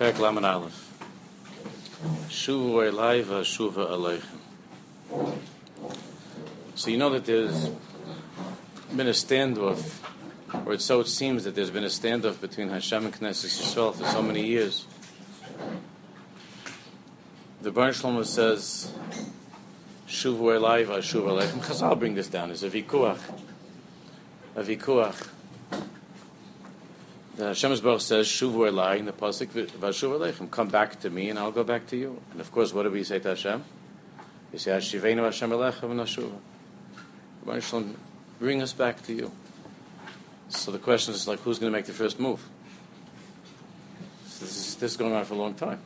Perk Laman Aleph. Shuvu Elai Shuva Aleichem. So you know that there's been a standoff, or so it seems that there's been a standoff between Hashem and Knesset Yisrael for so many years. The Baruch Shlomo says, Shuvu Elai Shuva Aleichem. Chazal bring this down. It's a vikuach. A vikuach. The Hashem Baruch says, Shuvu Elai, in the Pasuk, Vashuv Aleichem, come back to me and I'll go back to you. And of course, what do we say to Hashem? We say, Hashivenu Hashem Elechem Nashuva. Shalom, bring us back to you. So the question is like, who's going to make the first move? So this, is, this is going on for a long time.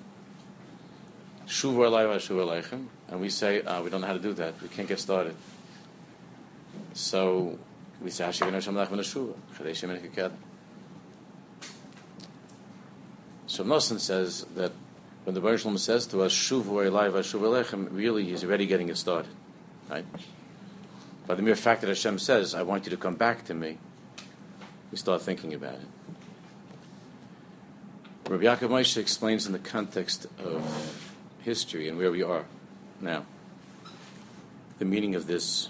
Shuvu Elai Vashuv Aleichem. And we say, uh, we don't know how to do that. We can't get started. So we say, Hashivenu Hashem Elechem Nashuva. Chadesh Yemen So Nosson says that when the Baruch Shalom says to us, Shuvu Elai Vashuv Elechem, really he's already getting it started. Right? By the mere fact that Hashem says, I want you to come back to me, we start thinking about it. Rabbi Yaakov Moshe explains in the context of history and where we are now the meaning of this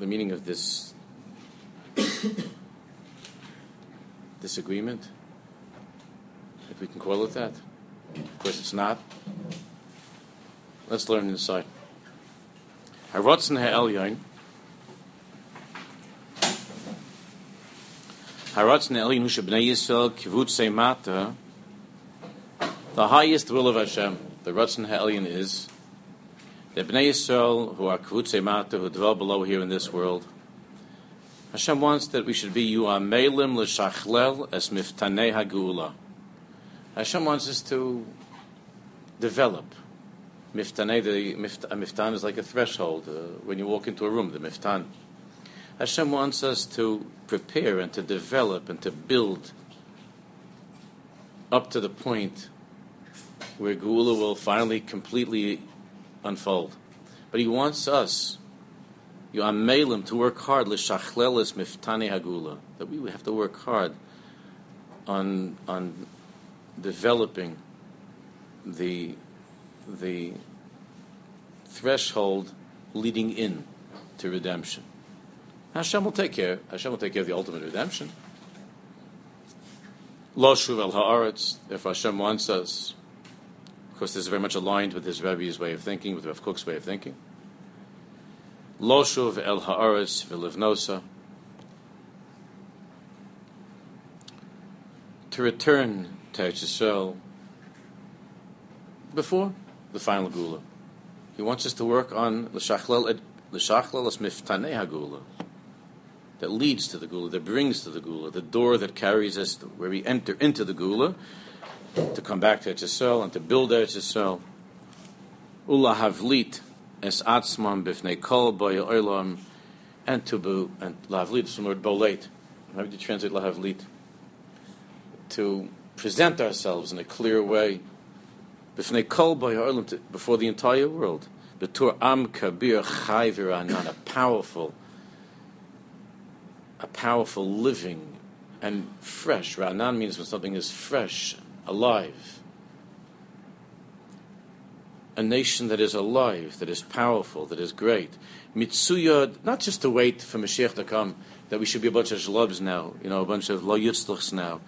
the meaning of this disagreement we can call it that. Of course, it's not. Let's learn inside. Harotzen ha'elyon. Harotzen ha'elyon hu shebnei Yisrael kivut mata. The highest will of Hashem, the Ratzon ha'elyon is that Bnei Yisrael, who are kivut mata, who dwell below here in this world, Hashem wants that we should be you are melim l'shachlel es miftanei ha'gula. Hashem wants us to develop. Miftaneh, the miftan is like a threshold. Uh, when you walk into a room, the miftan. Hashem wants us to prepare and to develop and to build up to the point where Gula will finally completely unfold. But He wants us, you amelim, to work hard, l'shachlelis miftani hagula, that we have to work hard on on developing the the threshold leading in to redemption. Hashem will take care. Hashem will take care of the ultimate redemption. Lo shuv el haaretz. If Hashem wants us, of course, this is very much aligned with his Rebbe's way of thinking, with Rav Kook's way of thinking. Lo shuv el haaretz v'livnosa. To return to Yisrael before the final Gula. He wants us to work on l'shachlel as miftanei hagula that leads to the Gula, that brings to the Gula, the door that carries us to where we enter into the Gula to come back to Yisrael and to build Eretz Yisrael. Ula havlit es atzman bifnei kol olam and to and lahavlit is the word bolate. How do you translate lahavlit? To present ourselves in a clear way before the entire world. Betur am kabir chayviranan, a powerful, a powerful living and fresh. Ranan means when something is fresh, alive. A nation that is alive, that is powerful, that is great. Mitsuya, not just to wait for Mashiach to come, that we should be a bunch of shlubs now, you know, a bunch of lo now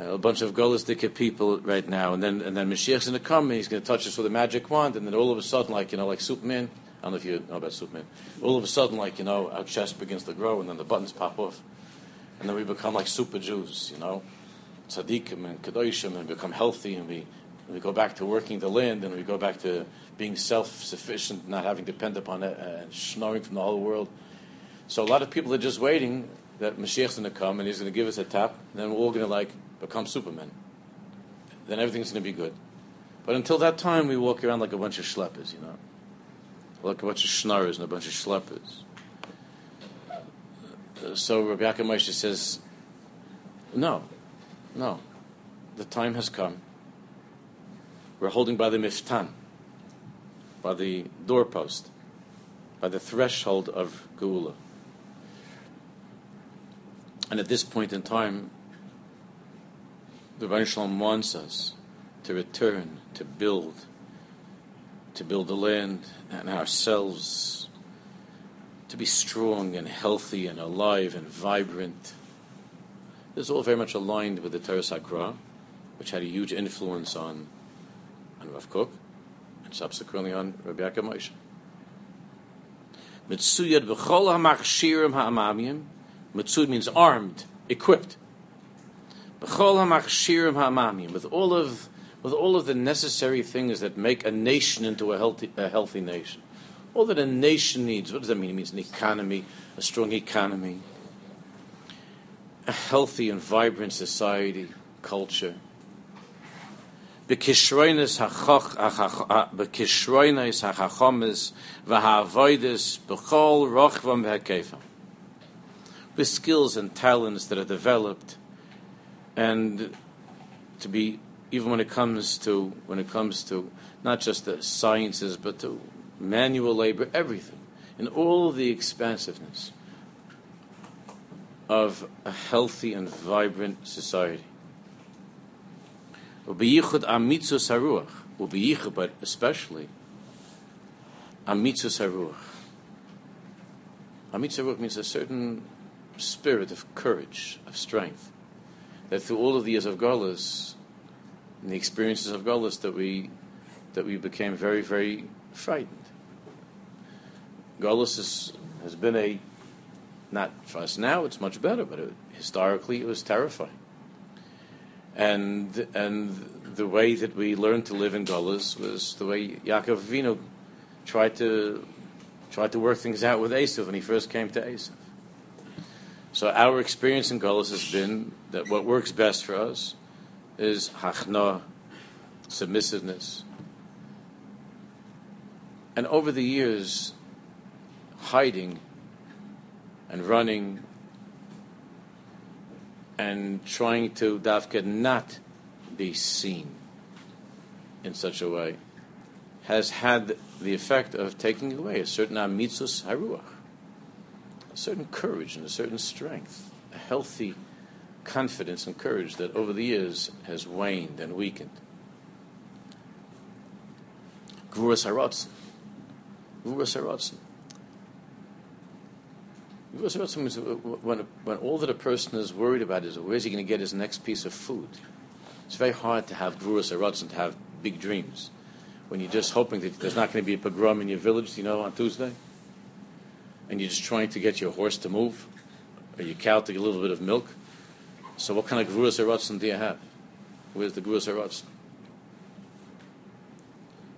a bunch of golistic people right now, and then and then Mashiach's going to come, and he's going to touch us with a magic wand, and then all of a sudden, like you know, like Superman. I don't know if you know about Superman. All of a sudden, like you know, our chest begins to grow, and then the buttons pop off, and then we become like super Jews, you know, tzaddikim and kedoshim, and become healthy, and we and we go back to working the land, and we go back to being self-sufficient, not having to depend upon it, uh, and snoring from the whole world. So a lot of people are just waiting that Mashiach's going to come, and he's going to give us a tap, and then we're all going to like become supermen. Then everything's going to be good. But until that time, we walk around like a bunch of schleppers, you know, like a bunch of schnarrs and a bunch of schleppers. So Rabbi Yaakov says, no, no, the time has come. We're holding by the miftan, by the doorpost, by the threshold of Geula. And at this point in time, the Shalom wants us to return, to build, to build the land and ourselves, to be strong and healthy and alive and vibrant. This is all very much aligned with the Torah Sakra, which had a huge influence on, on Rav Kook and subsequently on Rabbi Yaakov Moshe. Mitzuyad b'chol ha'machshirim ha'amamim. Mitzuyad means armed, equipped. With all of with all of the necessary things that make a nation into a healthy a healthy nation. All that a nation needs. What does that mean? It means an economy, a strong economy, a healthy and vibrant society, culture. With skills and talents that are developed, and to be even when it comes to when it comes to not just the sciences but to manual labor, everything, in all the expansiveness of a healthy and vibrant society. But especially amitzus haruach. Amitzus haruach means a certain spirit of courage, of strength. That through all of the years of Golas, and the experiences of Golas, that we that we became very, very frightened. Golas is, has been a not for us now; it's much better, but it, historically, it was terrifying and and the way that we learned to live in Golas was the way Yaakov Avinu tried to tried to work things out with Esav when he first came to Esav. So our experience in Golas has been that what works best for us is hachna, submissiveness. And over the years, hiding and running and trying to dafka not be seen in such a way has had the effect of taking away a certain amitzus haruach, a certain courage and a certain strength, a healthy confidence and courage that over the years has waned and weakened. Gvuras haratzin. Gvuras haratzin. When, when all that a person is worried about is where's he going to get his next piece of food, it's very hard to have gurus or to have big dreams. When you're just hoping that there's not going to be a pogrom in your village, you know, on Tuesday, and you're just trying to get your horse to move, or your cow to get a little bit of milk. So, what kind of gurus or do you have? Where's the gurus or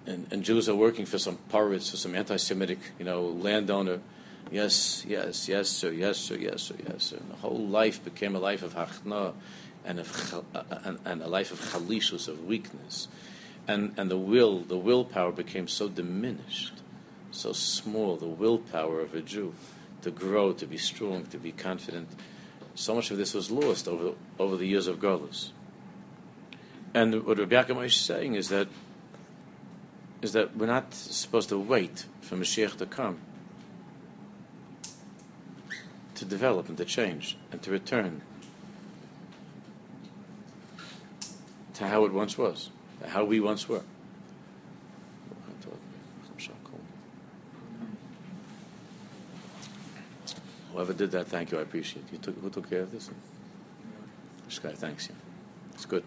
and, and Jews are working for some pirates, for some anti-Semitic, you know, landowner Yes, yes, yes, sir, yes, sir, yes, sir, yes, sir. And the whole life became a life of hachna and, of, uh, and, and a life of chalishus, of weakness. And, and the will, the willpower became so diminished, so small, the willpower of a Jew to grow, to be strong, to be confident. So much of this was lost over, over the years of Golas. And what Rabbi Yaakov is saying is that is that we're not supposed to wait for Mashiach to come to develop and to change and to return to how it once was, how we once were. Whoever did that, thank you. I appreciate it. You took, who took care of this? This guy, thanks you. It's good.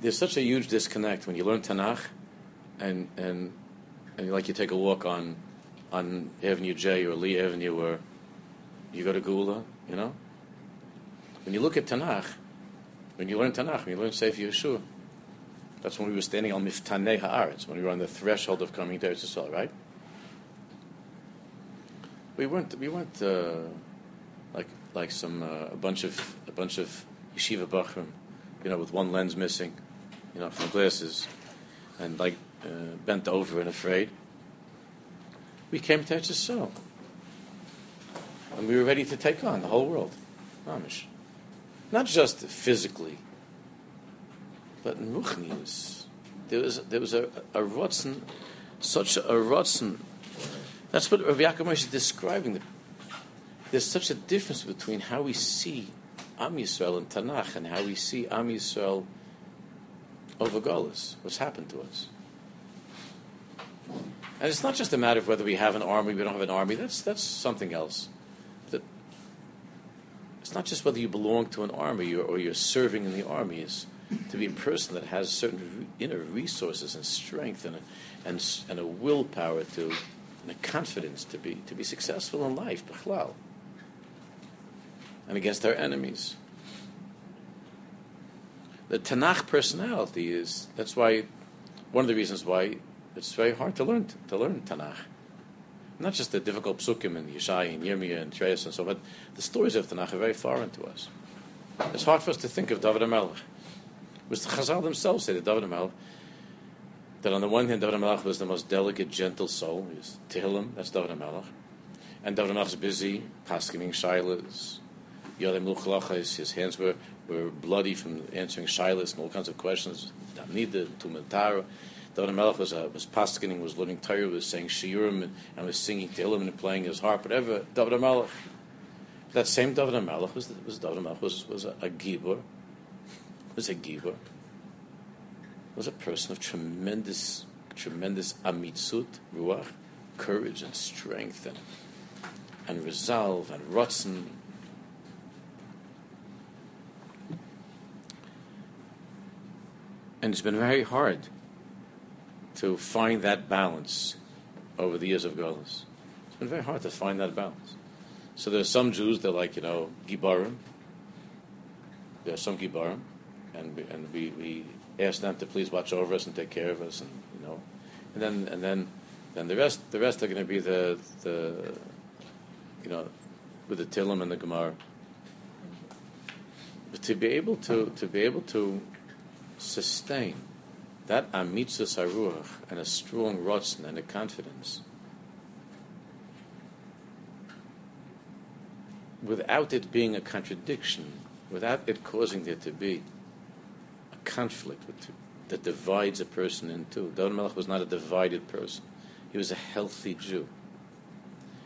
There's such a huge disconnect when you learn Tanakh and, and and like you take a walk on on Avenue J or Lee Avenue or you go to Gula, you know? When you look at Tanakh, when you learn Tanakh, when you learn Sefer Yehoshua, that's when we were standing on Miftanei Haaretz, when we were on the threshold of coming to Eretz right? We weren't, we weren't uh, like like some uh, a bunch of a bunch of yeshiva bachrim, you know, with one lens missing, you know, from glasses, and like uh, bent over and afraid. We came to Eretz Yisrael. And we were ready to take on the whole world. Amish. Not just physically, but in Ruchnius. There was, there was a, a, rotzen, such a rotzen. That's what Rav Yaakov is describing. there's such a difference between how we see Am Yisrael in Tanakh and how we see Am Yisrael over Golis, what's happened to us. And it's not just a matter of whether we have an army, we don't have an army. That's that's something else. That it's not just whether you belong to an army or, or you're serving in the army. Is to be a person that has certain inner resources and strength and a, and and a willpower to and a confidence to be to be successful in life, b'chlal, and against our enemies. The Tanakh personality is that's why one of the reasons why it's very hard to learn to learn Tanakh. Not just the difficult psukim and Yeshai and Yirmiyah and Treis and so, on, but the stories of Tanakh are very foreign to us. It's hard for us to think of David HaMelech. Was the Chazal themselves say that David HaMelech, that on the one hand, David HaMelech was the most delicate, gentle soul. He was Tehillim, that's David HaMelech. And David HaMelech is busy, paskening shilas, Yodem Luchlachas, his hands were, were bloody from answering shilas and all kinds of questions, Damnida, Tumentara. David Melech was, uh, was paskening, was learning Torah, was saying shiurim, and, and, was singing Tehillim and playing his harp, whatever. David Melech. That same David Melech was, was David was, was a, a gibor, was a giver, was a person of tremendous, tremendous amitzut, ruach, courage and strength and, and resolve and rotzen. And it's been very hard to find that balance over the years of Golas. It's been very hard to find that balance. So there are some Jews that like, you know, Gibarim. There are some Gibarim, and we, and we, we ask them to please watch over us and take care of us, and you know, and then and then then the rest the rest are going to be the the you know with the Tillim and the Gemara. But to be able to to be able to sustain that amitzus aruach and a strong rotzen and a confidence, without it being a contradiction, without it causing there to be conflict with, that divides a person in two. David Melech was not a divided person. He was a healthy Jew.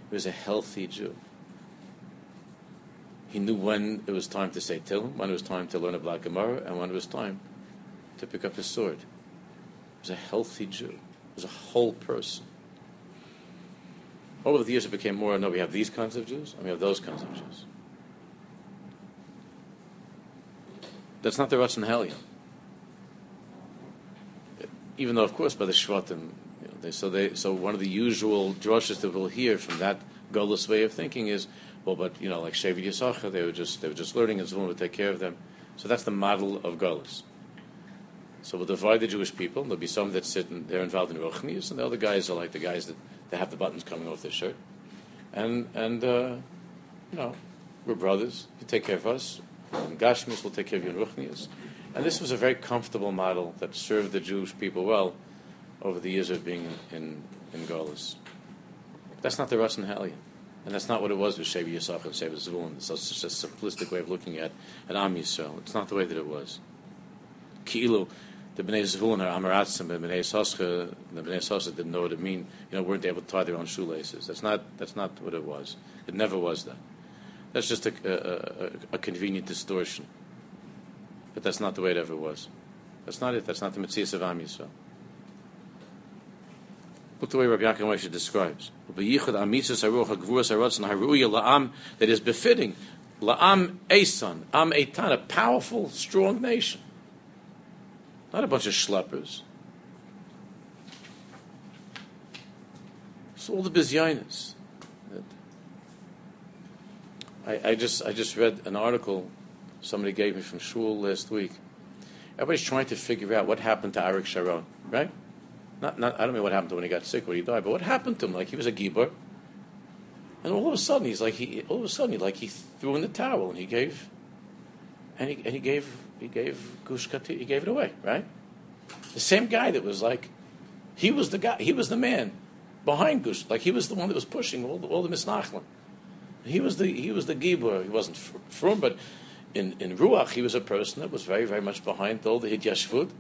He was a healthy Jew. He knew when it was time to say Tehillim, when it was time to learn a Black Gemara, and when it was time to pick up his sword He was a healthy Jew, He was a whole person. Over the years, it became more and no, we have these kinds of Jews, and we have those kinds of Jews. That's not the Ratzon Helyon. Even though, of course, by the Shvatim, you know, they, so they, so one of the usual drushes that we'll hear from that godless way of thinking is, well, but you know, like Shevet Yisachar, they were just they were just learning, and someone would take care of them. So that's the model of godless. So we'll divide the Jewish people. There'll be some that sit and they're involved in Ruchnius, and the other guys are like the guys that they have the buttons coming off their shirt. And and uh, you know, we're brothers. You take care of us. And Gashmis will take care of you in Ruchnius. And this was a very comfortable model that served the Jewish people well over the years of being in in Golis. That's not the Ratzon Ha'elyon. And that's not what it was with Shevi Yisach and Shevi Zvulun. It's such a simplistic way of looking at, at Am Yisrael. It's not the way that it was. Ki'ilu, the Bnei Zvulun are Amaratzim, but Bnei Soscha, the Bnei Soscha didn't know what it mean. You know, weren't able to tie their own shoelaces. That's not that's not what it was. It never was that. That's just a, a, a, a convenient distortion. But that's not the way it ever was. That's not it. That's not the Mitzvah of Am Yisrael. Look the way Rabbi Yaakov Moshe describes. That is befitting. La'am Esan, Am Eitan, a powerful, strong nation. Not a bunch of schleppers. So all the bizyanis. I, I just I just read an article somebody gave me from Shul last week. Everybody's trying to figure out what happened to Arik Sharon, right? Not, not, I don't know what happened to him when he got sick, when he died, but what happened to him? Like he was a gibber, and all of a sudden he's like he, all of a sudden he like he threw in the towel and he gave, and he and he gave he gave Gush he gave it away, right? The same guy that was like, he was the guy, he was the man behind Gush, like he was the one that was pushing all the, all the misnachlim. He was the he was the gibur. He wasn't from, but in in ruach he was a person that was very very much behind all the hidyashvut.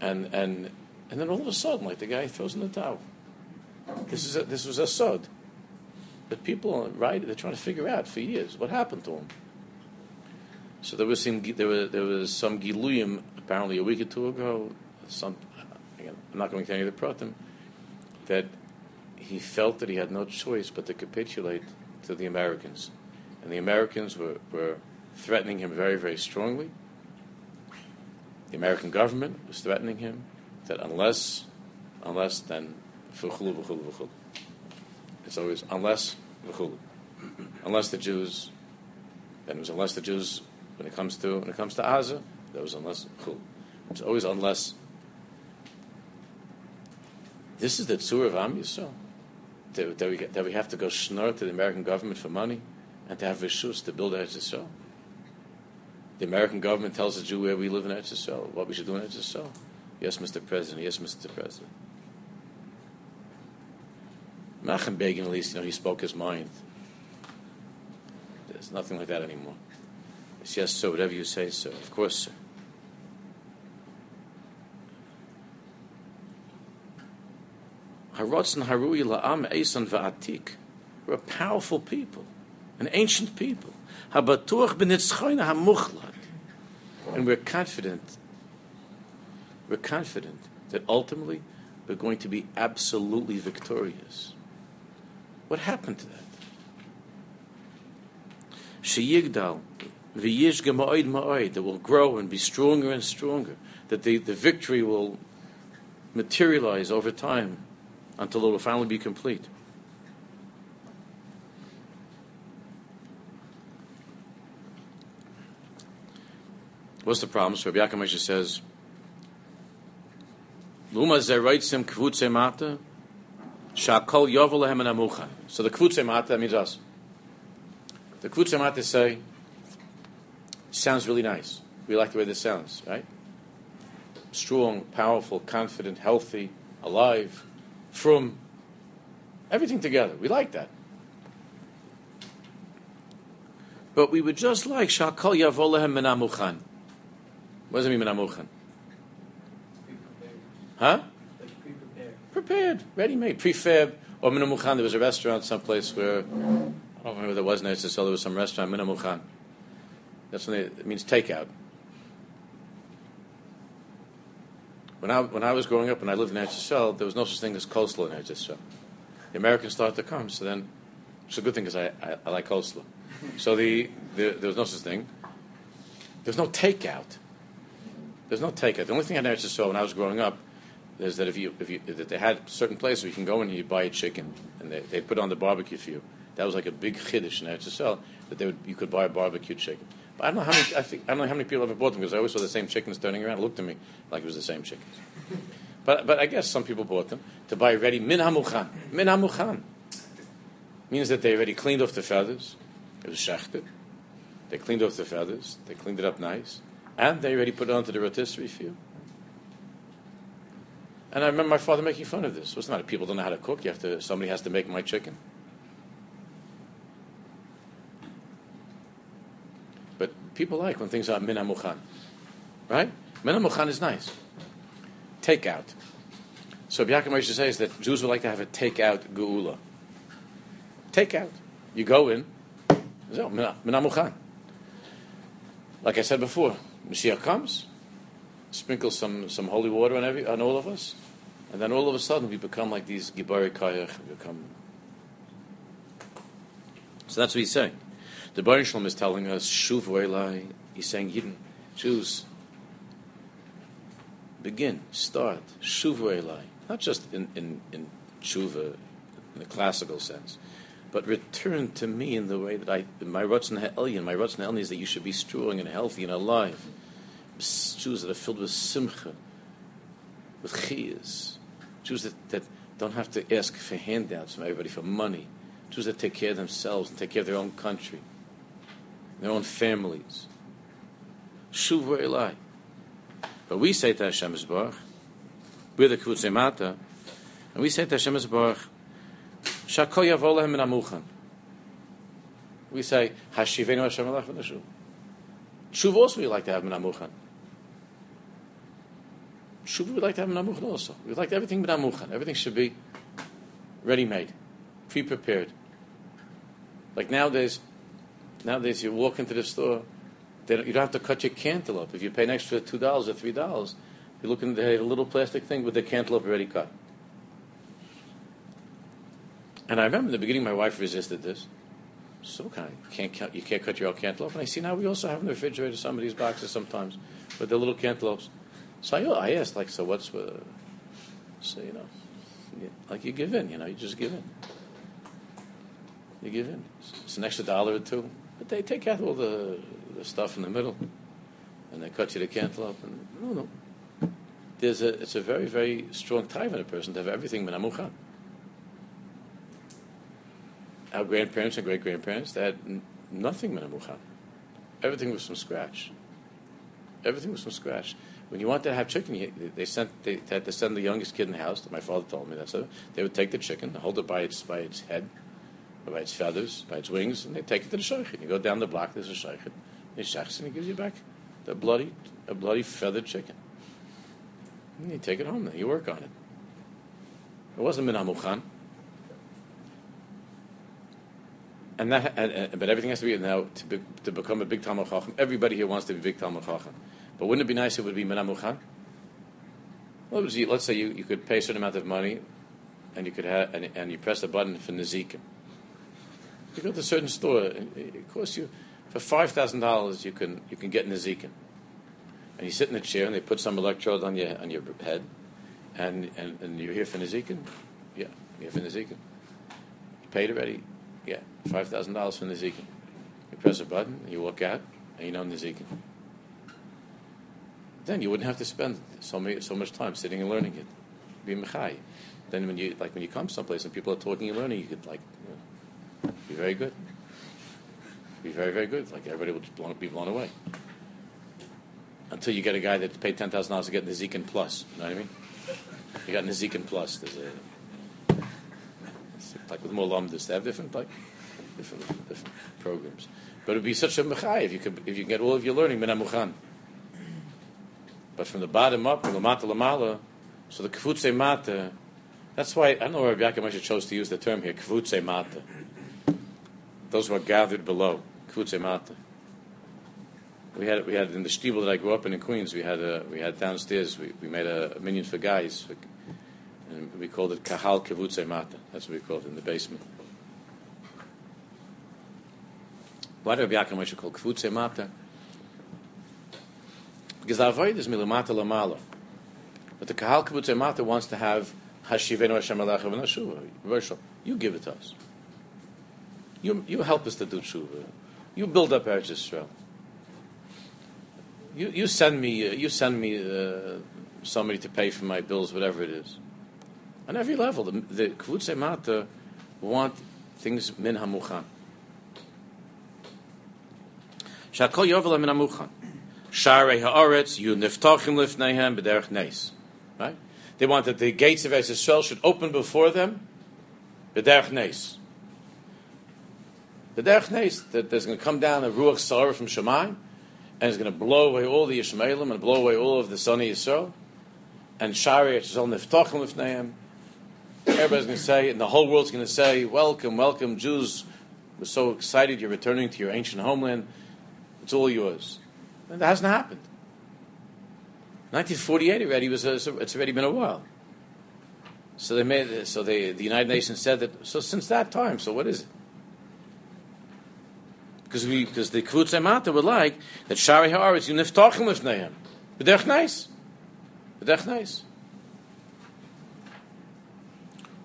And and and then all of a sudden, like the guy throws in the towel. This is a, this was a sod. that people right they're trying to figure out for years what happened to him. So there was some there was there was some giluyim apparently a week or two ago. Some again, I'm not going to any of the pratim that he felt that he had no choice but to capitulate to the Americans, and the Americans were, were threatening him very very strongly. The American government was threatening him that unless unless then. It's always unless. Unless the Jews, then it was unless the Jews when it comes to when it comes to Aza, that was unless. It's always unless. This is the tzur of Am Yisrael. That, we, that we have to go schnur to the American government for money and to have rishus to build Eretz Yisrael. The American government tells the Jew where we live in Eretz Yisrael, what we should do in Eretz Yisrael. Yes, Mr. President. Yes, Mr. President. Menachem Begin, at least, you know, he spoke his mind. There's nothing like that anymore. It's yes, sir, whatever you say, sir. Of course, sir. Harotzen Harui La'am Esan Va'atik. We're a powerful people, an ancient people. And we're confident, we're confident that ultimately we're going to be absolutely victorious. What happened to that? Sheyigdal, v'yish gema'oid ma'oid, that will grow and be stronger and stronger, that the, the victory will materialize over time until it will finally be complete. What's the problem? So Rabbi Yaakov says, Luma zeroitzim kvutze mata, shakol yovel lehem amuchan. So the kvutze mata, means us. The kvutze mata say, sounds really nice. We like the way this sounds, right? Strong, powerful, confident, healthy, alive, from everything together. We like that. But we would just like shakol yavol lehem menamuchan. What does it mean menamuchan? Huh? Prepared, prepared, ready made, prefab, or minamuchan. There was a restaurant someplace where I don't remember there was in Eretz There was some restaurant minamuchan. That's when they, it means takeout. When I when I was growing up and I lived in Eretz there was no such thing as coleslaw in Eretz The Americans started to come, so then it's a good thing because I, I, I, like coleslaw. So the, the there was no such thing. There's no takeout. There's no takeout. The only thing I never saw when I was growing up is that if you if you that they had certain places where you can go in and you buy a chicken and they they put on the barbecue for you. That was like a big chiddush in Eretz Yisrael that they would you could buy a barbecue chicken. But I don't know how many I think I don't know how many people ever bought them because I always saw the same chickens turning around. Looked at me like it was the same chickens. But but I guess some people bought them to buy ready min hamuchan min hamuchan means that they already cleaned off the feathers. It was shechted. They cleaned off the feathers. They cleaned it up nice, and they already put it onto the rotisserie for you. And I remember my father making fun of this. It's not people don't know how to cook. You have to. Somebody has to make my chicken. But people like when things are min hamuchan, right? Min hamuchan is nice. Takeout. So Yaakov Moshe says that Jews would like to have a takeout geula. Takeout. You go in. Min hamuchan. Like I said before, Mashiach comes, sprinkles some, some holy water on every on all of us, and then all of a sudden we become like these Gibari Kayach, become. So that's what he's saying. The Baruch Shalom is telling us, Shuv Elai, he's saying, Yidden, Jews, begin, start, Shuv Elai. Not just in, in, in Shuva, in the classical sense, but return to me in the way that I, my Ratzon Ha'elyon, my Ratzon Ha'elyon is that you should be strong and healthy and alive. Jews that are filled with simcha, with chiyas, Jews that, that don't have to ask for handouts from everybody for money. Jews that take care of themselves and take care of their own country, their own families. Shuv Elai. But we say to Hashem Baruch, we're the Kvutze Mata, and we say to Hashem Baruch, We say, Hashivenu Hashem Alach V'Nashuv. Shuv also we like to have Min Amuchan. Shuv we'd like to have Menamuchan also. We'd like everything Menamuchan. Everything should be ready made, pre prepared. Like nowadays, nowadays you walk into the store, you don't have to cut your cantaloupe. If you pay an extra two dollars or three dollars, you look in the, a little plastic thing with the cantaloupe already cut. And I remember in the beginning, my wife resisted this. So kind can't you can't cut your own cantaloupe. And I see now we also have in the refrigerator some of these boxes sometimes with the little cantaloupes. So I, I asked like, so what's uh, so you know, like you give in, you know, you just give in. You give in. It's an extra dollar or two, but they take out all the, the stuff in the middle, and they cut you the cantaloupe. And no, no. There's a, it's a very, very strong time in a person to have everything minamuchan our grandparents and great grandparents, they had n- nothing minamuchan. Everything was from scratch. Everything was from scratch. When you wanted to have chicken, they sent they, had to send the youngest kid in the house. My father told me that. So they would take the chicken, hold it by its by its head, by its feathers, by its wings, and they take it to the shaykhid. You go down the block, there's a shaykhid. He shechs and he gives you back the bloody a bloody feathered chicken. And you take it home. Then you work on it. It wasn't minamuchan. And that, and, and, but everything has to be now to, be, to become a big Talmud Chacham. Everybody here wants to be big Talmud Chacham, but wouldn't it be nice if it would be Menamuchan? Well, let's say you, you could pay a certain amount of money, and you could have, and, and you press the button for Nazikim. You go to a certain store, and it costs you for five thousand dollars. You can you can get Nazikim, and you sit in a chair, and they put some electrode on your on your head, and and, and you're here for Nazikim. Yeah, you're here for Nazikim. You paid already five thousand dollars for Nizikin. You press a button, you walk out, and you know Nizikin. Then you wouldn't have to spend so many, so much time sitting and learning it. Be mechai. Then when you like when you come someplace and people are talking and learning, you could like you know, be very good. Be very very good. Like everybody would be blown away. Until you get a guy that paid ten thousand dollars to get Nizikin plus. You know what I mean? You got Nizikin plus. There's a like with more lomdus, they have different like different different programs. But it'd be such a mechai if you could if you get all of your learning minamuchan. But from the bottom up, from the mata lamala, so the kfutze mata. That's why I don't know where Rabbi Yaakov chose to use the term here, kfutze mata. Those who are gathered below, kfutze mata. We had we had in the stiebel that I grew up in in Queens. We had a, we had downstairs. We, we made a, a minion for guys, for and we called it Kahal Kivutze Mata. That's what we called it in the basement. Why did Rabbi Yaakov Moshe call Kivutze Mata? Because the avoid is milamata lamala. But the Kahal Kivutze Mata wants to have Hashivenu Hashem Alecha V'nashuva. You give it to us. You, you help us to do tshuva. You build up Eretz Yisrael. You, you send me, uh, you send me uh, somebody to pay for my bills, whatever it is on every level. The, the Kvutze Mata want things min hamuchan. Shakol yovel min hamuchan. Sharei haaretz yu niftachim lifneihem b'derech neis. Right? They want that the gates of Israel should open before them b'derech neis. The derech neis that there's going to come down a ruach sarah from Shemaim, and it's going to blow away all the Yishmaelim and blow away all of the Sonny Yisrael. And Shari Yisrael niftachim lifneihem Everybody's going to say, and the whole world's going to say, Welcome, welcome, Jews. We're so excited you're returning to your ancient homeland. It's all yours. And that hasn't happened. 1948 already was uh, a, it's already been a while. So they made so they, the United Nations said that so since that time. So what is it? Because we because the Kvutze Mata would like that Shari Haaretz you niftachim lifneihem. B'derech nice. B'derech nice.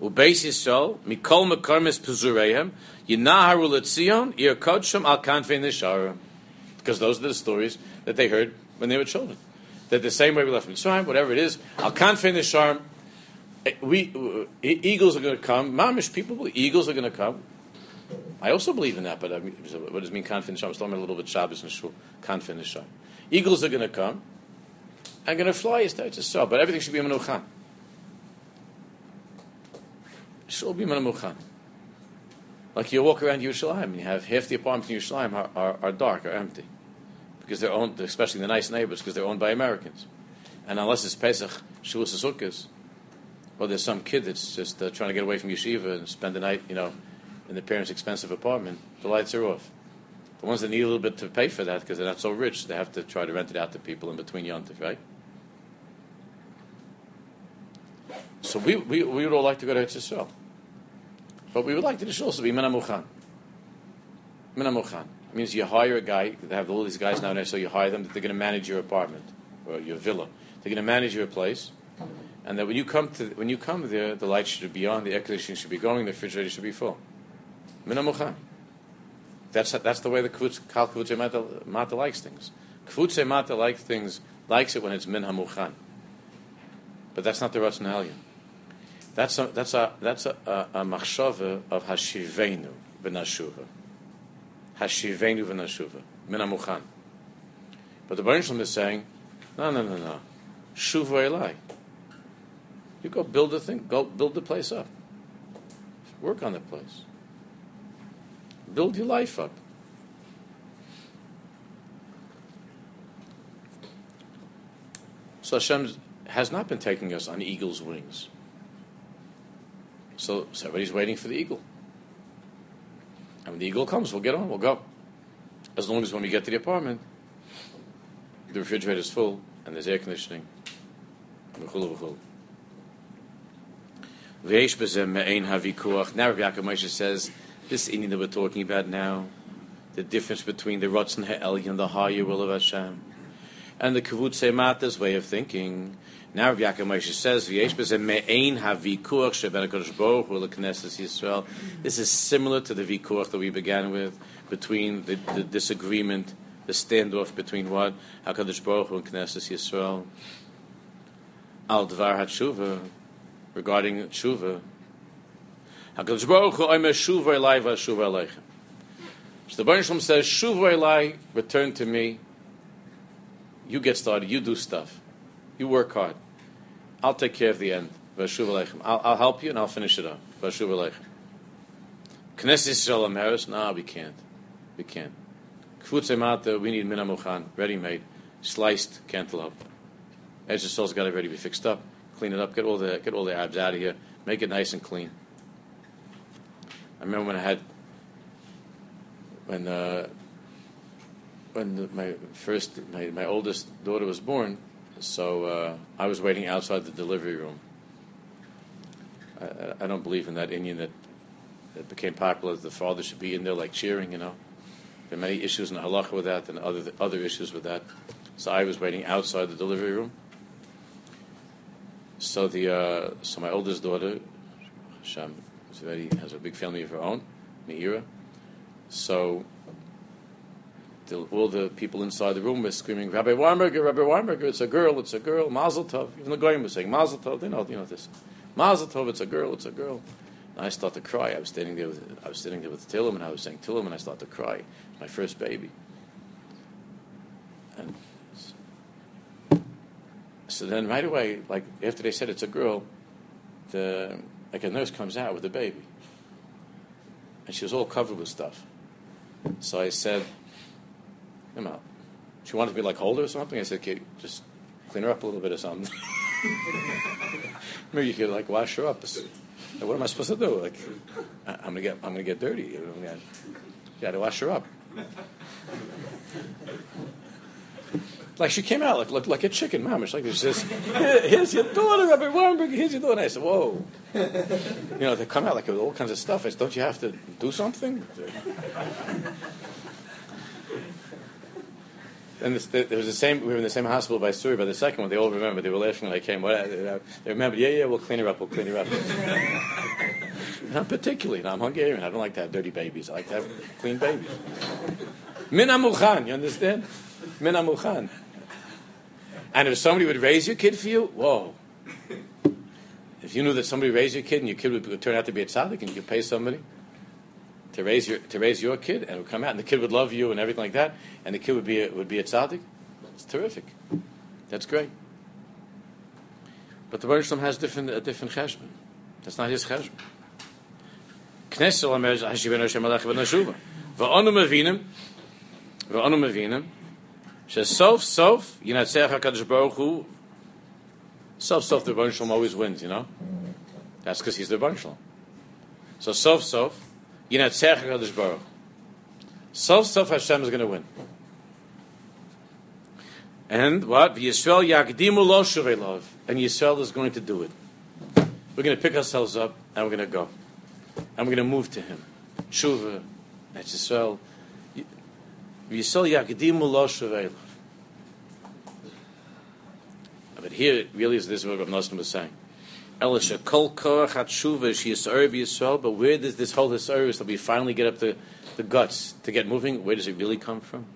Ubeis Yisrael, Mikol Mekarmis Pezureihem, Yinaharu Letzion, Ir Kodsham Al Kanfei Nisharim. Because those are the stories that they heard when they were children. That the same way we left Mitzrayim, whatever it is, Al Kanfei Nisharim, eh, we, uh, eagles are going to come. Mamish people eagles are going to come. I also believe in that, but I mean, what does it mean, Kanfei Nisharim? I'm talking a little bit Shabbos and Shul. Kanfei Nisharim. Eagles are going to come I'm going to fly. It's so, but everything should be menuchan should be menamuchan. Like you walk around Yerushalayim, and you have half the apartments in Yerushalayim are, are, are, dark, are empty, because they're owned, especially the nice neighbors, because they're owned by Americans. And unless it's Pesach, Shavuos Sukkot, or there's some kid that's just uh, trying to get away from yeshiva and spend the night, you know, in the parents' expensive apartment, the lights are off. The ones that need a little bit to pay for that because they're not so rich, they have to try to rent it out to people in between yontif, right? So we, we, we would all like to go to Eretz Yisrael. But we would like the to also be Minamuchan. Minamuchan. It means you hire a guy, they have all these guys now, so you hire them, that they're going to manage your apartment or your villa. They're going to manage your place. And that when you come to when you come there, the lights should be on, the air conditioning should be going, the refrigerator should be full. Minamuchan. That's that's the way the Kal Kvutze Mata likes things. Kvutze Mata likes things likes it when it's min hamuchan. But that's not the rationality. That's a that's a that's a, a, a machshava of hashivenu v'nashuva. Hashivenu v'nashuva min hamuchan. But the Baruch is saying, no, no, no, no, shuva elai. You go build the thing, go build the place up. Work on the place. Build your life up. So Hashem has not been taking us on eagle's wings. So, everybody's waiting for the eagle. And when the eagle comes, we'll get on, we'll go. As long as when we get to the apartment, the refrigerator is full and there's air conditioning. Now Rabbi Yaakov Moshe says, this inyan that we're talking about now, the difference between the Ratzon Ha'elyon and the higher will of Hashem, and the Kavut Mata's way of thinking. Now Rabbi Yaakov Moshe says, me'ein Yisrael. This is similar to the vikuach that we began with, between the, the disagreement, the standoff between what? HaKadosh Baruch Hu and Knesses Yisrael. Al Dvar HaTshuva, regarding tshuva. Hakadosh Baruch Hu Omer Shuva Elai VaShuva Aleichem. So the Baruch says, Shuva Elai, return to me. You get started. You do stuff. You work hard. I'll take care of the end. I'll, I'll help you and I'll finish it up. Knesset? No, we can't. We can't. Mata, we need Minamuchan, ready-made, sliced cantaloupe. Edge of soul's got to ready to be fixed up clean it up, get all the get all the abs out of here, make it nice and clean. I remember when I had when uh, when my first my, my oldest daughter was born, so uh, I was waiting outside the delivery room. I, I don't believe in that inyan that that became popular. That the father should be in there like cheering, you know. There are many issues in halacha with that, and other other issues with that. So I was waiting outside the delivery room so the uh, so my oldest daughter, very has a big family of her own, Meira. So the, all the people inside the room were screaming, Rabbi Weinberger, Rabbi Weinberger, it's a girl, it's a girl, Mazel Tov. Even the Goyim was saying, Mazel Tov, they know, you know this. Mazel Tov, it's a girl, it's a girl. And I start to cry. I was standing there with, I was standing there with Tillim, and I was saying Tillim, and I start to cry. My first baby. And so then right away, like after they said it's a girl, the like a nurse comes out with a baby, and she was all covered with stuff. So I said, "Come out." She wanted to be like hold her or something. I said, "Okay, just clean her up a little bit or something." Maybe you could like wash her up. Like, what am I supposed to do? Like, I'm gonna get I'm gonna get dirty. You know, you got to wash her up. Like she came out like looked like a chicken, mamish. Like she says, "Here's your daughter, Rabbi Weinberg. Here's your daughter." I said, "Whoa." You know, they come out like all kinds of stuff. I said, "Don't you have to do something?" And this, there was the same. We were in the same hospital by Suri. By the second one, they all remember. They were laughing when I came. What, they remember. Yeah, yeah. We'll clean her up. We'll clean her up. Not particularly. No, I'm Hungarian. I don't like to have dirty babies. I like to have clean babies. Min amuchan. You understand? Min amuchan. And if somebody would raise your kid for you, whoa. If you knew that somebody raised your kid and your kid would, would turn out to be a tzaddik and you could pay somebody to raise your to raise your kid and it would come out and the kid would love you and everything like that and the kid would be a, would be a tzaddik, it's terrific. That's great. But the Baruch has different a different cheshbon. That's not his cheshbon. Knesset Omer Hashiven Hashem Malach Ben Nashuva. Va'onu mevinim. Va'onu mevinim. Sof Sof Yinatzech Hakadosh Baruch Hu. Sof Sof the Rebbeinu always wins. You know, that's because he's the Rebbeinu So Sof Sof Yinatzech HaKadosh Baruch. Self, self Hashem is going to win. And what? Yisrael Yakdimu Lo Love. And Yisrael is going to do it. We're going to pick ourselves up and we're going to go. And we're going to move to Him. Tshuva, that's Yisrael. Yisrael Yakdimu Lo Love. But here, really is this is what Rav Nosson was saying. Yisrael. But where does this whole hisaris that we finally get up the, the guts to get moving? Where does it really come from?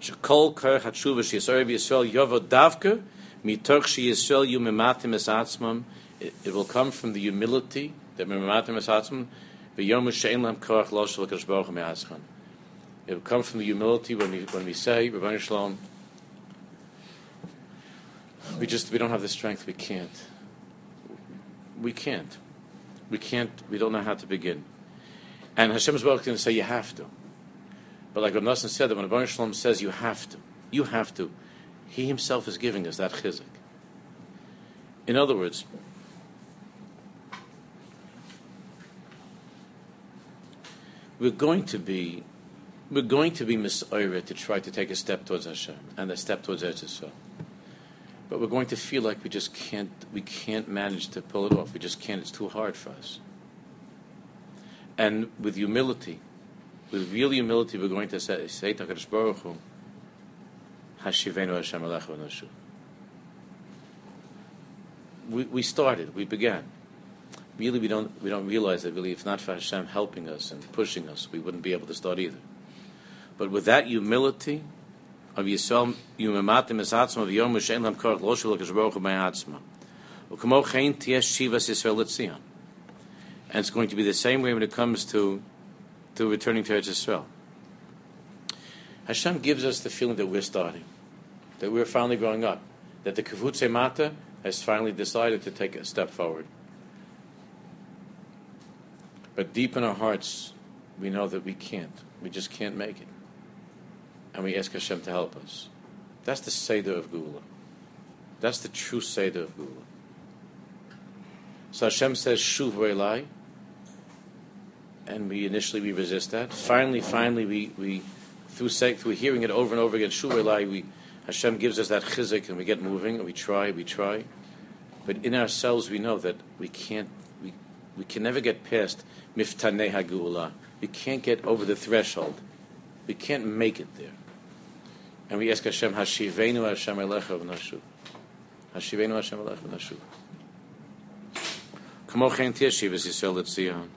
Shekol Yisrael atzmam. It will come from the humility that mematim es. It will come from the humility when we when we say, Ribono Shel Olam, we just we don't have the strength. We can't. We can't. We can't. We don't know how to begin. And Hashem's going to say you have to. But like Rav said, that when Ribono Shel Olam says you have to, you have to, he himself is giving us that chizuk. In other words, we're going to be we're going to be misayra to try to take a step towards Hashem and a step towards Eretz Yisrael but we're going to feel like we just can't we can't manage to pull it off. We just can't. It's too hard for us. And with humility, with real humility, we're going to say, say Baruch Hu, Hashivenu Hashem Alech we, we started, we began. Really, we don't, we don't realize that really, if not for Hashem helping us and pushing us, we wouldn't be able to start either. But with that humility, of Yisrael of yom lam korach lo atzma. U'kamo shivas Yisrael. And it's going to be the same way when it comes to to returning to Eretz Yisrael. Hashem gives us the feeling that we're starting, that we're finally growing up, that the Kavutze Mata has finally decided to take a step forward. But deep in our hearts, we know that we can't. We just can't make it and we ask Hashem to help us. That's the Seder of Gula. That's the true Seder of Gula. So Hashem says, Shuv Elai, and we initially we resist that. Finally, finally, we, we through through hearing it over and over again, Shuv Elai, we Hashem gives us that chizik and we get moving and we try, we try. But in ourselves, we know that we can't, we, we can never get past miftanei hagula. We can't get over the threshold. We can't make it there. And we ask Hashem, Hashivenu Hashem Elecha v'nashuv. Hashivenu Hashem Elecha v'nashuv. Kamo chen tieshiv es Yisrael et Zion.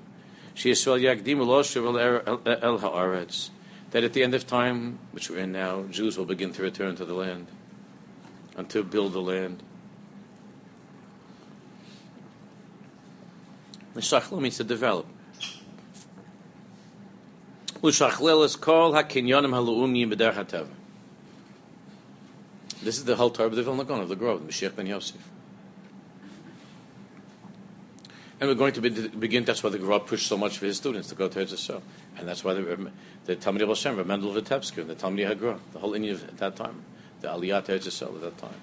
She Yisrael yagdim u'lo er-, el ha'aretz. That at the end of time, which we're in now, Jews will begin to return to the land and to build the land. L'shachlel means to develop. L'shachlel is called ha'kinyonim ha'lu'umyim b'der ha'teva. This is the whole Torah of the Vilna Gaon, of the Grove, the Mashiach ben Yosef. And we're going to be, begin, that's why the Grove pushed so much for his students to go to Eretz And that's why the, um, the Talmud of Hashem, Mendel Vitebsky, and the Talmud HaGra, the whole inyan at that time, the Aliyah to Eretz at that time.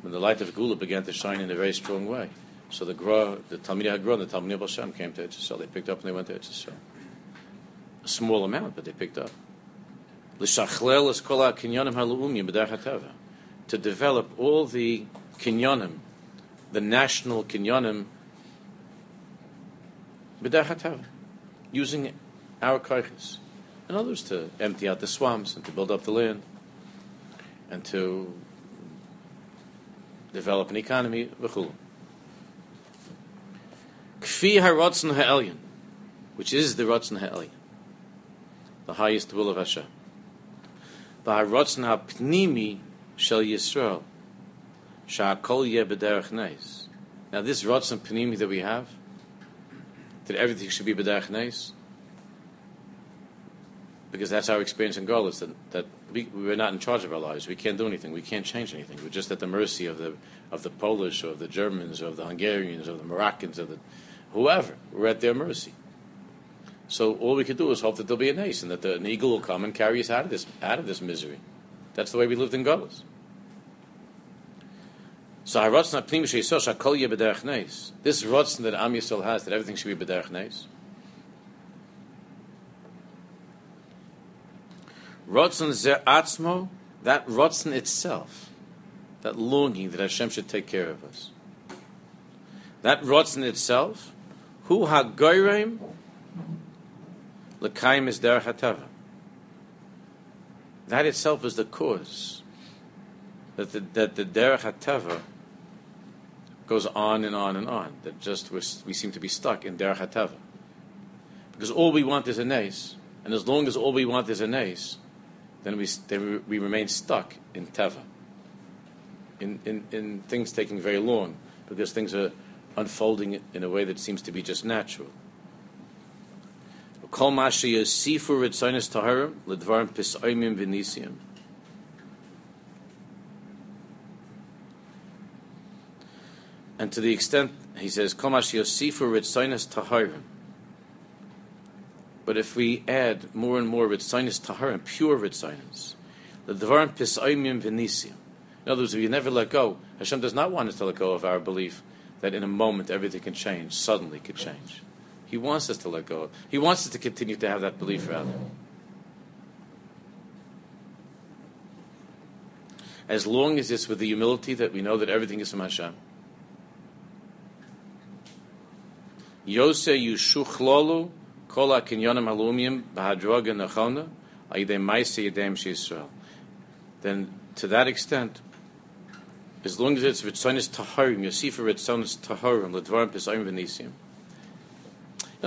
When the light of Gula began to shine in a very strong way. So the Gra, the Talmud HaGra and the Talmud of Hashem came to Eretz They picked up and they went to Eretz A small amount, but they picked up. To develop all the kinyonim, the national kinyonim. Using our kaiches. And others to empty out the swamps and to build up the land. And to develop an economy, v'chulu. Kfi ha'rotzen ha'elyon, which is the rotzen ha'elyon, the highest will of Hashem. Ba'arotzen ha'pnimi shel Yisrael. Sha'akol yeh b'derech neis. Now this rotzen pnimi that we have, that everything should be b'derech neis, because that's our experience in Golis, that, that we, we're not in charge of our lives. We can't do anything. We can't change anything. We're just at the mercy of the, of the Polish or of the Germans or of the Hungarians or the Moroccans or the whoever. We're at their mercy. So all we could do is hope that there'll be a nace and that the, an eagle will come and carry us out of this out of this misery. That's the way we lived in Gullus. So. This Ratzon that Am Yisrael has, that everything should be B'derech Neis. Ratzon Zer Atzmo, that Ratzon itself, that longing that Hashem should take care of us. That Ratzon itself, Hu HaGoyreim L'Kaim is Derech HaTava. That itself is the cause that the, that the Derech HaTava goes on and on and on. That just we seem to be stuck in Derech HaTava. Because all we want is a nace. And as long as all we want is a nace, then we, then we remain stuck in Teva. In, in, in things taking very long, because things are unfolding in a way that seems to be just natural. Kol masha yosifu ritzonis taharim ledvarim pisoimim v'nisiim. And to the extent, he says, Kol masha yosifu ritzonis taharim. But if we add more and more ritzonis taharim, pure ritzonis, ledvarim pisoimim v'nisiim. In other words, if you never let go, Hashem does not want us to let go of our belief that in a moment everything can change, suddenly could change. He wants us to let go. He wants us to continue to have that belief, rather. As long as it's with the humility that we know that everything is from Hashem. Yose yushuchlolu kol ha-kinyonim halumim b'hadroga nechona ayidei maise yedem Yisrael. Then, to that extent, as long as it's ritzonis taharim, yosifa ritzonis taharim, ledvarim pesayim v'nisim,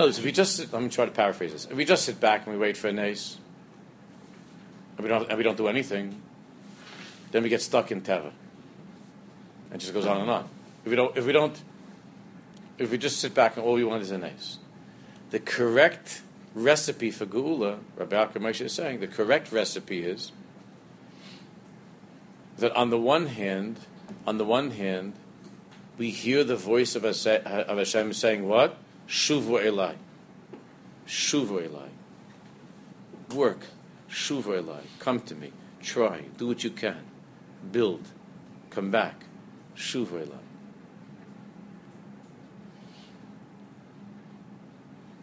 words, if we just sit, let me try to paraphrase this. If we just sit back and we wait for a nace, and we don't, and we don't do anything, then we get stuck in teva. It just goes on and on. If we don't, if we don't, if we just sit back and all we want is a nace, the correct recipe for geula, Rabbi Yaakov Moshe is saying, the correct recipe is that on the one hand, on the one hand, we hear the voice of Hashem saying what? Shuvu Elai. Shuvu Elai. Work. Shuvu Elai. Come to me. Try. Do what you can. Build. Come back. Shuvu Elai.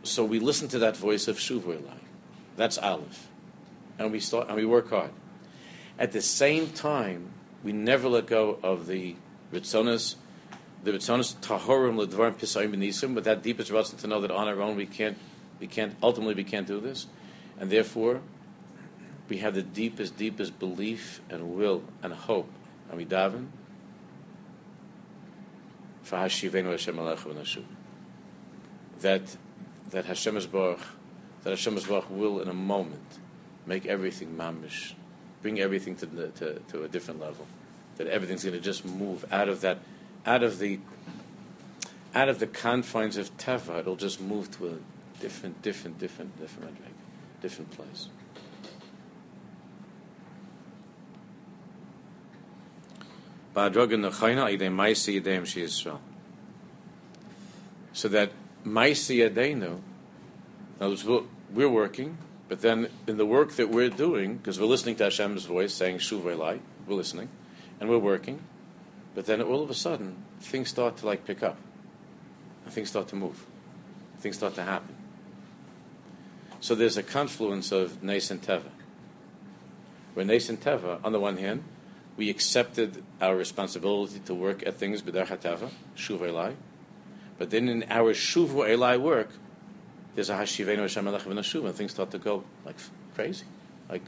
So we listen to that voice of Shuvu Elai. That's Aleph. And we start and we work hard. At the same time, we never let go of the Ritzonas the Ritzonos Tahorim Ledvarim Pisayim Benisim, but that deepest reason to know that on our own we can't, we can't, ultimately we can't do this. And therefore, we have the deepest, deepest belief and will and hope. And we daven That, that Hashem is Baruch, that Hashem is Baruch will in a moment make everything mamish, bring everything to, the, to, to a different level. That everything's going to just move out of that out of the out of the confines of Teva, it'll just move to a different, different, different, different, different place. So that Maisi Yadenu, we're working, but then in the work that we're doing, because we're listening to Hashem's voice saying Shuv we're listening, and we're working, but then all of a sudden, things start to like pick up. And things start to move. Things start to happen. So there's a confluence of Nes and Teva. Where Nes and Teva, on the one hand, we accepted our responsibility to work at things b'derech hateva, shuv elai. But then in our shuv elai work, there's a hashivenu Hashem melech v'nashuv, and things start to go like crazy. Like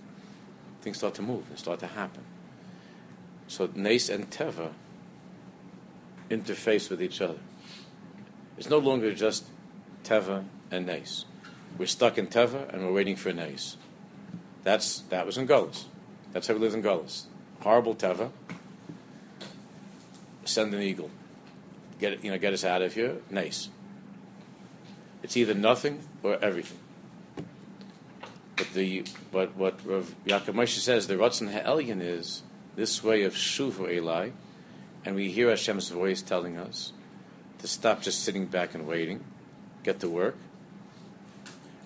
things start to move and start to happen. So Nes and Teva interface with each other. It's no longer just Teva and Nes. We're stuck in Teva and we're waiting for Nes. That's that was in Gullus. That's how we lived in Gullus. Horrible Teva. Send an eagle. Get you know, get us out of here. Nes. It's either nothing or everything. But the but what Rav Yaakov Moshe says the Ratzon Ha'elyon is this way of Shuvu Eli and we hear Hashem's voice telling us to stop just sitting back and waiting, get to work.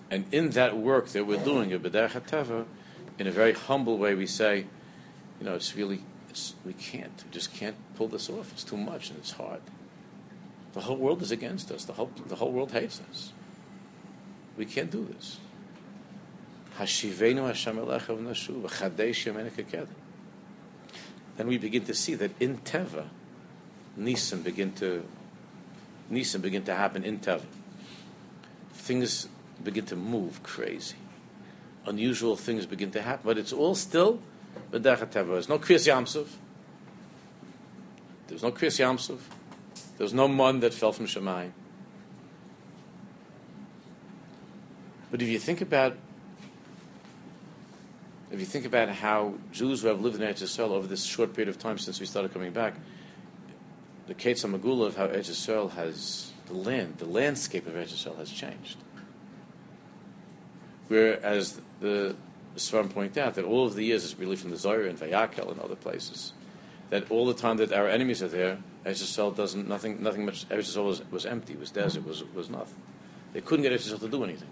And in that work that we're doing, in a very humble way, we say, you know, it's really, it's, we can't. We just can't pull this off. It's too much and it's hard. The whole world is against us. The whole, the whole world hates us. We can't do this. Hashem Then we begin to see that in Teva, Nisim begin to Nisim begin to happen in Teva. Things begin to move crazy. Unusual things begin to happen, but it's all still B'derech Teva. There's no Kriyas Yamsuf. There's no Kriyas Yamsuf. There's no mun that fell from Shemayim. But if you think about if you think about how Jews who have lived in Eretz over this short period of time since we started coming back, the Ketz Magula of how Eretz has the land, the landscape of Eretz has changed. Whereas the Svarim point out that all of the years, is really from the Zohar and Vayakel and other places, that all the time that our enemies are there, Eretz doesn't nothing nothing much. Eretz was, was empty, was desert, was was nothing. They couldn't get Eretz to do anything.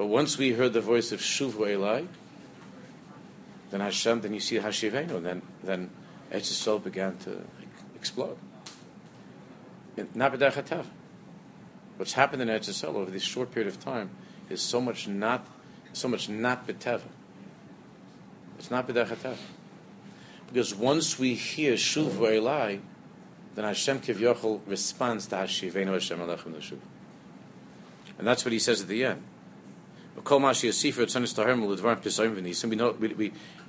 But once we heard the voice of Shuvu Elai, then Hashem, then you see Hashivenu, then then Yisrael began to explode. Not What's happened in Eretz over this short period of time is so much not, so much not beteva. It's not b'derech Because once we hear Shuvu Elai, then Hashem Kivyochel responds to Hashivenu Hashem Alechem Neshuv. And that's what he says at the end.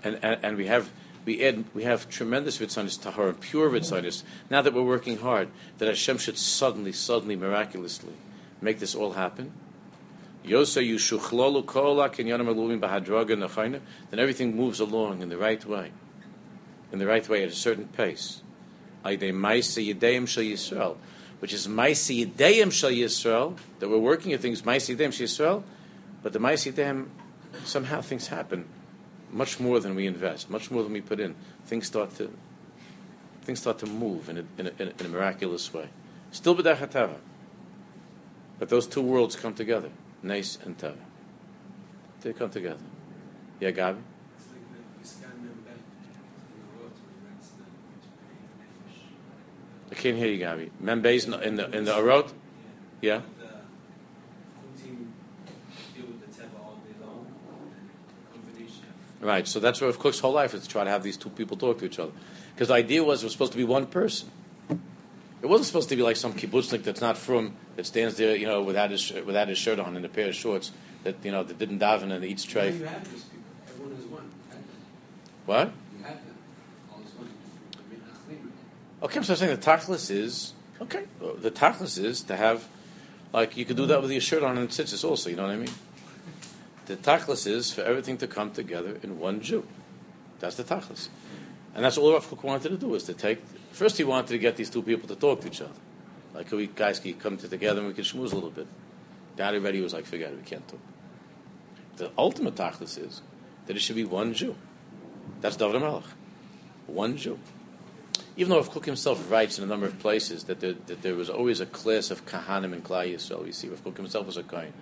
And, we have we add we have tremendous vitzanis tahar, pure vitzanis. Now that we're working hard, that Hashem should suddenly, suddenly, miraculously make this all happen. Then everything moves along in the right way, in the right way at a certain pace. Which is Yisrael. That we're working at things Yisrael but the Ma'asidem, somehow things happen much more than we invest, much more than we put in. Things start to things start to move in a, in a, in a miraculous way. Still b'dachatava. But those two worlds come together, Nes and Tava. They come together. Yeah, Gabi? I can't hear you, Gabi. Membe's in the in the Arot? Yeah? Right. So that's Rav Kook's whole life is to try to have these two people talk to each other. Because the idea was it was supposed to be one person. It wasn't supposed to be like some kibbutznik that's not from that stands there, you know, without his without his shirt on and a pair of shorts that you know that didn't daven and eats treif. You have these people. Everyone is one. What? You have them. All is one. Okay, so I'm saying the tachlis is okay. The tachlis is to have like you could do that with your shirt on and tzitzis also. You know what I mean? The tachlis is for everything to come together in one Jew. That's the tachlis. And that's all Rav Kook wanted to do, was to take, first he wanted to get these two people to talk to each other. Like, we guys can come together and we can schmooze a little bit. Daddy already was like, forget it, we can't talk. The ultimate tachlis is that it should be one Jew. That's David Melech. One Jew. Even though Rav Kook himself writes in a number of places that there, that there was always a class of kahanim and Klai Yisrael, you see, Rav Kook himself was a kohen.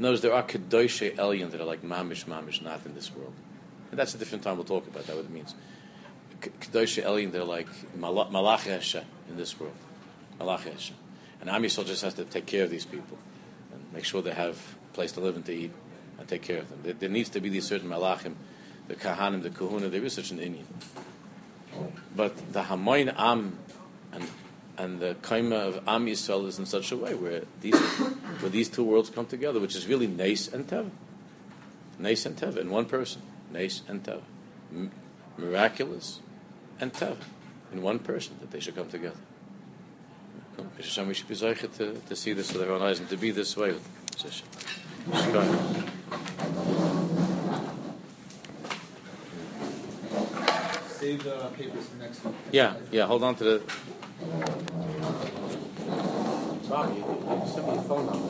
Words, there are Kedoshei Elyon that are like mamish, mamish, not in this world. And that's a different time we'll talk about that, what it means. Kedoshei Elyon, they're like Malach in this world. Malach. And Am Yisrael just has to take care of these people and make sure they have a place to live and to eat and take care of them. There, there needs to be these certain Malachim, the Kahanim, the Kahuna, there is such an inyan. But the Hamoin Am and and the kaima of Am Yisrael is in such a way where these where these two worlds come together, which is really Nace and Teva. Nace and Teva in one person. Nace and Teva. M- miraculous and Teva in one person that they should come together. We should be to, to see this with our own eyes and to be this way. Save the papers for next week. Yeah, yeah, hold on to the. Bob, you, you send me your phone number.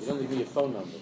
You don't leave me your phone number.